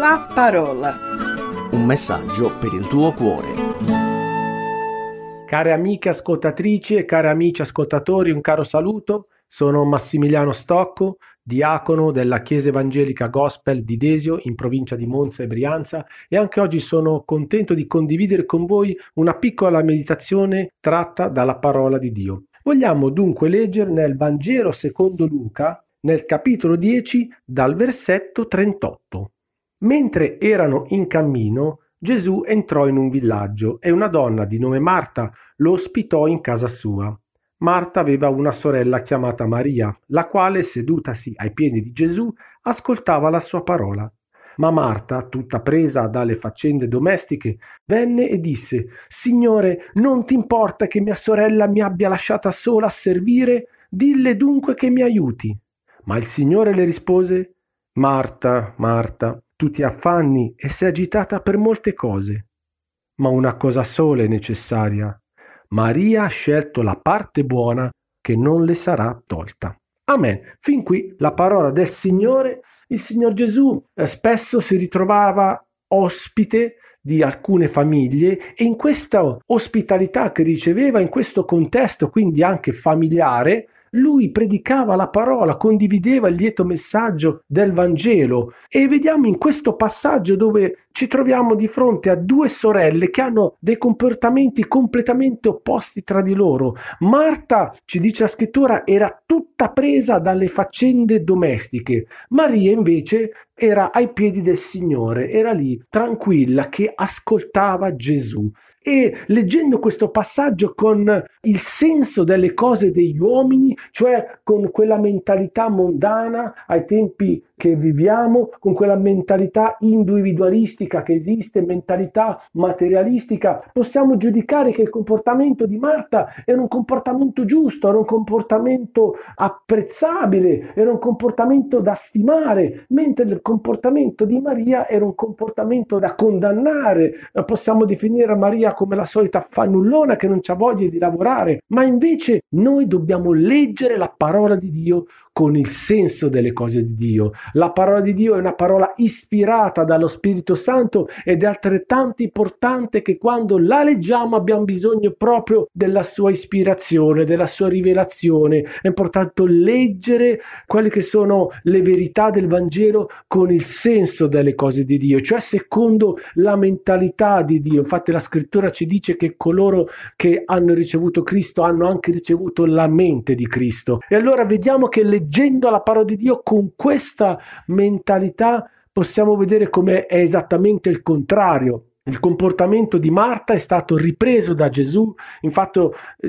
La parola. Un messaggio per il tuo cuore. Care amiche ascoltatrici e cari amici ascoltatori, un caro saluto. Sono Massimiliano Stocco, diacono della Chiesa Evangelica Gospel di Desio in provincia di Monza e Brianza e anche oggi sono contento di condividere con voi una piccola meditazione tratta dalla parola di Dio. Vogliamo dunque leggere nel Vangelo secondo Luca, nel capitolo 10, dal versetto 38. Mentre erano in cammino, Gesù entrò in un villaggio e una donna di nome Marta lo ospitò in casa sua. Marta aveva una sorella chiamata Maria, la quale, sedutasi ai piedi di Gesù, ascoltava la sua parola. Ma Marta, tutta presa dalle faccende domestiche, venne e disse Signore, non ti importa che mia sorella mi abbia lasciata sola a servire? Dille dunque che mi aiuti. Ma il Signore le rispose Marta, Marta, tu ti affanni e sei agitata per molte cose. Ma una cosa sola è necessaria. Maria ha scelto la parte buona che non le sarà tolta. Amen. Fin qui la parola del Signore. Il Signor Gesù eh, spesso si ritrovava ospite di alcune famiglie e in questa ospitalità che riceveva, in questo contesto quindi anche familiare, lui predicava la parola, condivideva il lieto messaggio del Vangelo e vediamo in questo passaggio dove ci troviamo di fronte a due sorelle che hanno dei comportamenti completamente opposti tra di loro. Marta, ci dice la scrittura, era tutta presa dalle faccende domestiche. Maria invece era ai piedi del Signore, era lì tranquilla che ascoltava Gesù. E leggendo questo passaggio con il senso delle cose degli uomini, cioè con quella mentalità mondana ai tempi che viviamo, con quella mentalità individualistica che esiste, mentalità materialistica, possiamo giudicare che il comportamento di Marta era un comportamento giusto, era un comportamento apprezzabile, era un comportamento da stimare, mentre il comportamento di Maria era un comportamento da condannare. Possiamo definire Maria come la solita fannullona che non ha voglia di lavorare, ma invece noi dobbiamo leggere la parola di Dio con il senso delle cose di Dio. La parola di Dio è una parola ispirata dallo Spirito Santo ed è altrettanto importante che quando la leggiamo abbiamo bisogno proprio della sua ispirazione, della sua rivelazione. È importante leggere quelle che sono le verità del Vangelo con il senso delle cose di Dio, cioè secondo la mentalità di Dio. Infatti la scrittura ci dice che coloro che hanno ricevuto Cristo hanno anche ricevuto la mente di Cristo. E allora vediamo che le leggendo la parola di Dio con questa mentalità possiamo vedere come è esattamente il contrario. Il comportamento di Marta è stato ripreso da Gesù, infatti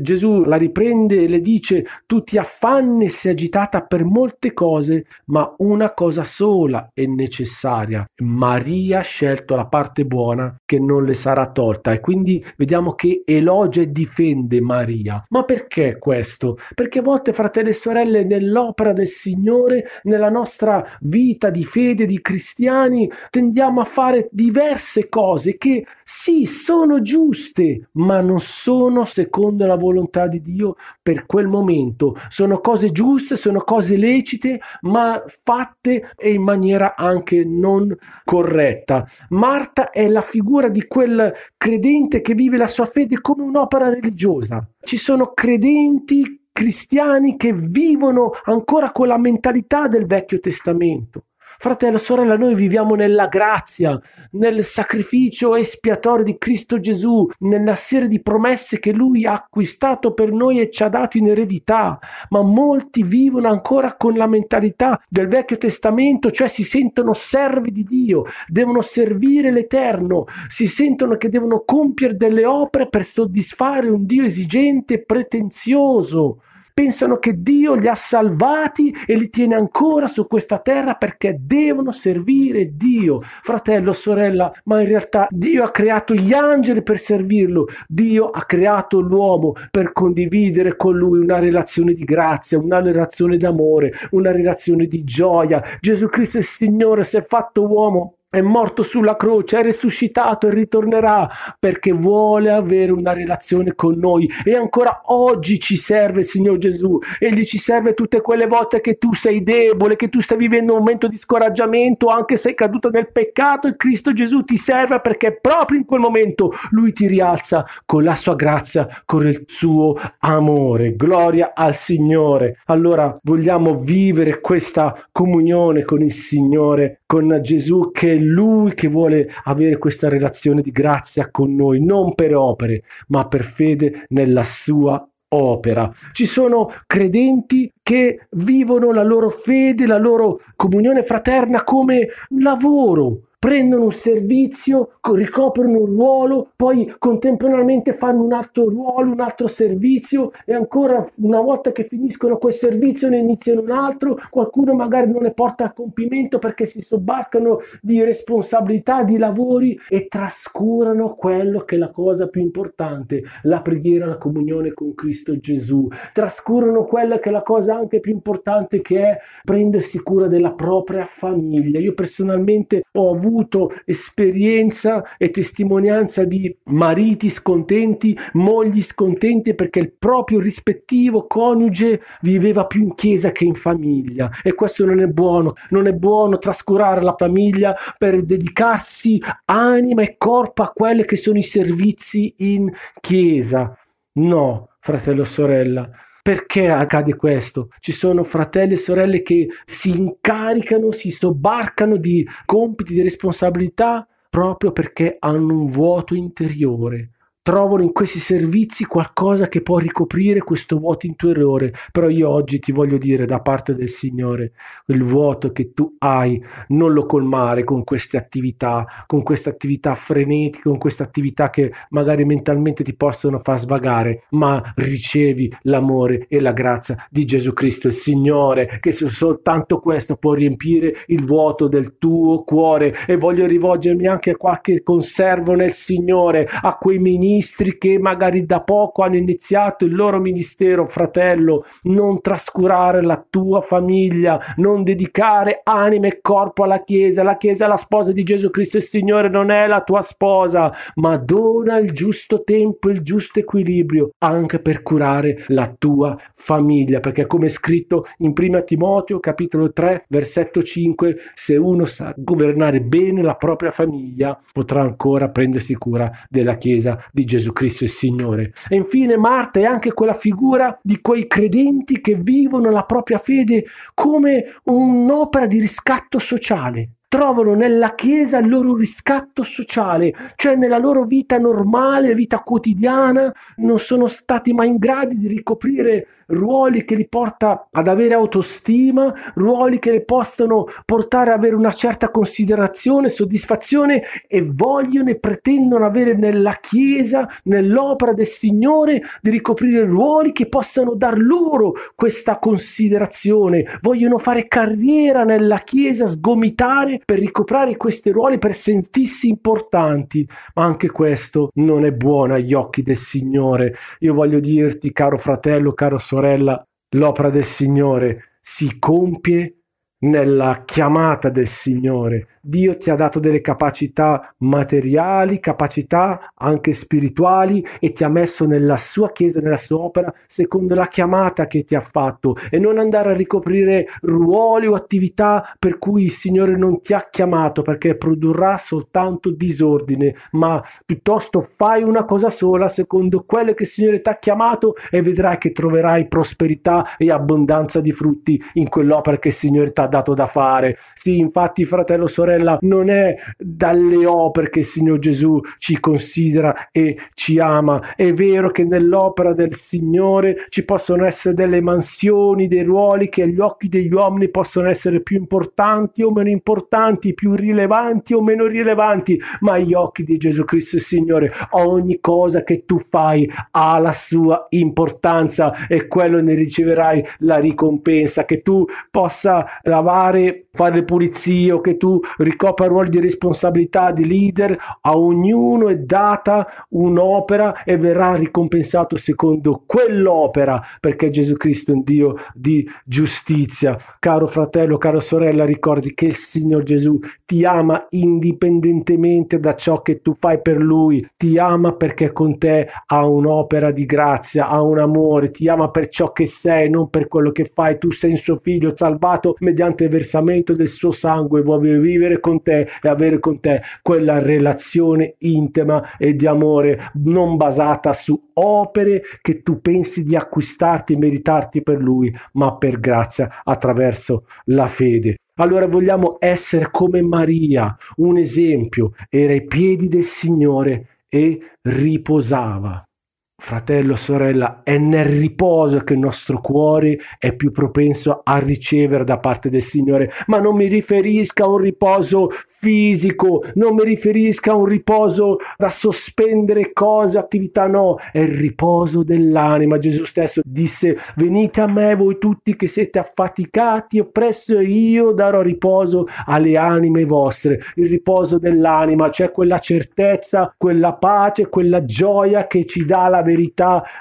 Gesù la riprende e le dice tu ti affanni e sei agitata per molte cose, ma una cosa sola è necessaria. Maria ha scelto la parte buona che non le sarà tolta e quindi vediamo che elogia e difende Maria. Ma perché questo? Perché a volte fratelli e sorelle nell'opera del Signore, nella nostra vita di fede di cristiani, tendiamo a fare diverse cose che sì, sono giuste, ma non sono secondo la volontà di Dio per quel momento. Sono cose giuste, sono cose lecite, ma fatte in maniera anche non corretta. Marta è la figura di quel credente che vive la sua fede come un'opera religiosa. Ci sono credenti cristiani che vivono ancora con la mentalità del Vecchio Testamento. Fratello, sorella, noi viviamo nella grazia, nel sacrificio espiatorio di Cristo Gesù, nella serie di promesse che Lui ha acquistato per noi e ci ha dato in eredità. Ma molti vivono ancora con la mentalità del Vecchio Testamento, cioè si sentono servi di Dio, devono servire l'Eterno, si sentono che devono compiere delle opere per soddisfare un Dio esigente e pretenzioso pensano che Dio li ha salvati e li tiene ancora su questa terra perché devono servire Dio. Fratello, sorella, ma in realtà Dio ha creato gli angeli per servirlo, Dio ha creato l'uomo per condividere con lui una relazione di grazia, una relazione d'amore, una relazione di gioia. Gesù Cristo il Signore si è fatto uomo è morto sulla croce, è risuscitato e ritornerà perché vuole avere una relazione con noi e ancora oggi ci serve Signore Gesù. Egli ci serve tutte quelle volte che tu sei debole, che tu stai vivendo un momento di scoraggiamento, anche se sei caduto nel peccato e Cristo Gesù ti serve perché proprio in quel momento lui ti rialza con la sua grazia, con il suo amore. Gloria al Signore. Allora vogliamo vivere questa comunione con il Signore, con Gesù che lui che vuole avere questa relazione di grazia con noi, non per opere, ma per fede nella sua opera. Ci sono credenti che vivono la loro fede, la loro comunione fraterna come lavoro, prendono un servizio, ricoprono un ruolo, poi contemporaneamente fanno un altro ruolo, un altro servizio e ancora una volta che finiscono quel servizio ne iniziano un altro, qualcuno magari non ne porta a compimento perché si sobbarcano di responsabilità, di lavori e trascurano quello che è la cosa più importante, la preghiera, la comunione con Cristo Gesù, trascurano quella che è la cosa anche più importante che è prendersi cura della propria famiglia. Io personalmente ho avuto avuto esperienza e testimonianza di mariti scontenti, mogli scontenti perché il proprio rispettivo coniuge viveva più in chiesa che in famiglia e questo non è buono, non è buono trascurare la famiglia per dedicarsi anima e corpo a quelli che sono i servizi in chiesa. No, fratello sorella, perché accade questo? Ci sono fratelli e sorelle che si incaricano, si sobbarcano di compiti, di responsabilità proprio perché hanno un vuoto interiore trovano in questi servizi qualcosa che può ricoprire questo vuoto interiore. Però io oggi ti voglio dire da parte del Signore, il vuoto che tu hai, non lo colmare con queste attività, con queste attività frenetiche, con queste attività che magari mentalmente ti possono far svagare, ma ricevi l'amore e la grazia di Gesù Cristo, il Signore, che soltanto questo può riempire il vuoto del tuo cuore. E voglio rivolgermi anche a qualche conservo nel Signore, a quei ministri ministri che magari da poco hanno iniziato il loro ministero, fratello, non trascurare la tua famiglia, non dedicare anima e corpo alla Chiesa. La Chiesa è la sposa di Gesù Cristo il Signore, non è la tua sposa, ma dona il giusto tempo, il giusto equilibrio anche per curare la tua famiglia, perché come è scritto in 1 Timoteo capitolo 3 versetto 5, se uno sa governare bene la propria famiglia, potrà ancora prendersi cura della Chiesa di di Gesù Cristo il Signore. E infine Marta è anche quella figura di quei credenti che vivono la propria fede come un'opera di riscatto sociale trovano nella Chiesa il loro riscatto sociale, cioè nella loro vita normale, vita quotidiana, non sono stati mai in grado di ricoprire ruoli che li porta ad avere autostima, ruoli che li possano portare ad avere una certa considerazione, soddisfazione e vogliono e pretendono avere nella Chiesa, nell'opera del Signore, di ricoprire ruoli che possano dar loro questa considerazione, vogliono fare carriera nella Chiesa, sgomitare per ricoprare questi ruoli, per sentirsi importanti, ma anche questo non è buono agli occhi del Signore. Io voglio dirti, caro fratello, caro sorella, l'opera del Signore si compie nella chiamata del Signore. Dio ti ha dato delle capacità materiali, capacità anche spirituali e ti ha messo nella sua chiesa, nella sua opera, secondo la chiamata che ti ha fatto e non andare a ricoprire ruoli o attività per cui il Signore non ti ha chiamato perché produrrà soltanto disordine, ma piuttosto fai una cosa sola secondo quello che il Signore ti ha chiamato e vedrai che troverai prosperità e abbondanza di frutti in quell'opera che il Signore ti ha dato da fare. Sì, infatti, fratello, sorella, non è dalle opere che il Signore Gesù ci considera e ci ama. È vero che nell'opera del Signore ci possono essere delle mansioni, dei ruoli che agli occhi degli uomini possono essere più importanti o meno importanti, più rilevanti o meno rilevanti, ma agli occhi di Gesù Cristo il Signore ogni cosa che tu fai ha la sua importanza e quello ne riceverai la ricompensa, che tu possa lavare, fare le pulizie o che tu ricopra ruoli di responsabilità di leader, a ognuno è data un'opera e verrà ricompensato secondo quell'opera perché Gesù Cristo è un Dio di giustizia. Caro fratello, caro sorella, ricordi che il Signor Gesù ti ama indipendentemente da ciò che tu fai per Lui, ti ama perché con te ha un'opera di grazia, ha un amore, ti ama per ciò che sei, non per quello che fai. Tu sei il suo figlio salvato mediante il versamento del suo sangue, vuole vivere con te e avere con te quella relazione intima e di amore non basata su opere che tu pensi di acquistarti e meritarti per Lui, ma per grazia attraverso la fede. Allora vogliamo essere come Maria, un esempio, era ai piedi del Signore e riposava. Fratello, sorella, è nel riposo che il nostro cuore è più propenso a ricevere da parte del Signore, ma non mi riferisca a un riposo fisico, non mi riferisca a un riposo da sospendere cose, attività, no, è il riposo dell'anima. Gesù stesso disse, venite a me voi tutti che siete affaticati oppressi, e io darò riposo alle anime vostre. Il riposo dell'anima, cioè quella certezza, quella pace, quella gioia che ci dà la verità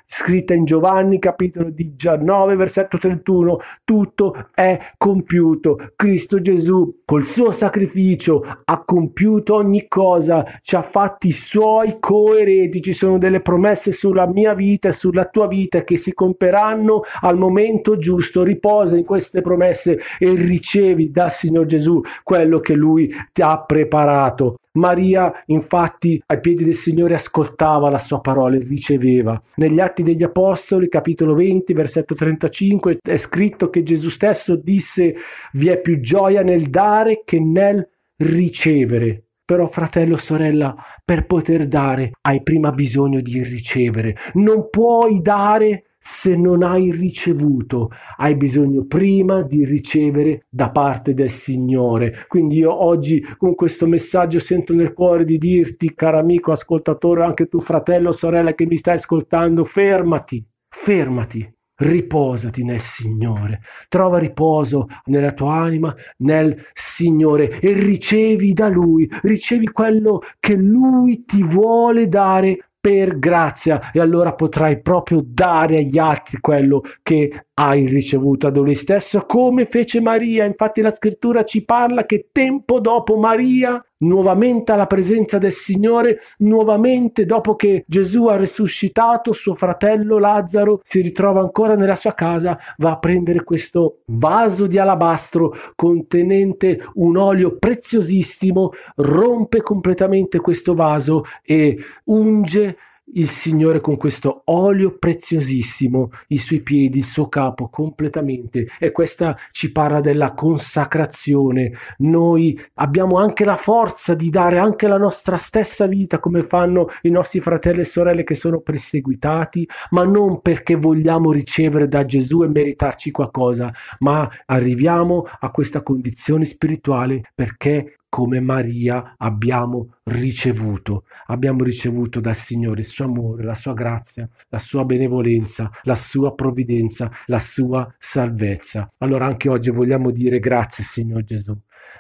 scritta in Giovanni capitolo 19 versetto 31 tutto è compiuto. Cristo Gesù col suo sacrificio ha compiuto ogni cosa ci ha fatti suoi coerenti. Ci sono delle promesse sulla mia vita e sulla tua vita che si comperanno al momento giusto. Riposa in queste promesse e ricevi dal Signor Gesù quello che lui ti ha preparato Maria infatti ai piedi del Signore ascoltava la sua parola e riceveva. Negli Atti degli Apostoli, capitolo 20, versetto 35, è scritto che Gesù stesso disse vi è più gioia nel dare che nel ricevere. Però fratello, sorella, per poter dare hai prima bisogno di ricevere. Non puoi dare se non hai ricevuto, hai bisogno prima di ricevere da parte del Signore. Quindi io oggi con questo messaggio sento nel cuore di dirti, caro amico, ascoltatore, anche tu fratello, sorella che mi stai ascoltando, fermati, fermati. Riposati nel Signore, trova riposo nella tua anima, nel Signore e ricevi da Lui, ricevi quello che Lui ti vuole dare per grazia e allora potrai proprio dare agli altri quello che hai ricevuto da lui stesso come fece Maria. Infatti la scrittura ci parla che tempo dopo Maria nuovamente alla presenza del Signore nuovamente dopo che Gesù ha risuscitato suo fratello Lazzaro si ritrova ancora nella sua casa va a prendere questo vaso di alabastro contenente un olio preziosissimo rompe completamente questo vaso e unge il Signore con questo olio preziosissimo, i suoi piedi, il suo capo completamente. E questa ci parla della consacrazione. Noi abbiamo anche la forza di dare anche la nostra stessa vita come fanno i nostri fratelli e sorelle che sono perseguitati, ma non perché vogliamo ricevere da Gesù e meritarci qualcosa, ma arriviamo a questa condizione spirituale perché come Maria abbiamo ricevuto, abbiamo ricevuto dal Signore il suo amore, la sua grazia, la sua benevolenza, la sua provvidenza, la sua salvezza. Allora anche oggi vogliamo dire grazie Signor Gesù.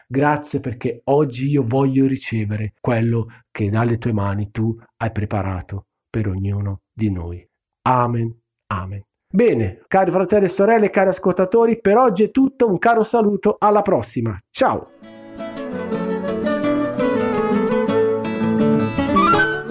Grazie perché oggi io voglio ricevere quello che dalle tue mani tu hai preparato per ognuno di noi. Amen. Amen. Bene, cari fratelli e sorelle, cari ascoltatori, per oggi è tutto. Un caro saluto, alla prossima. Ciao!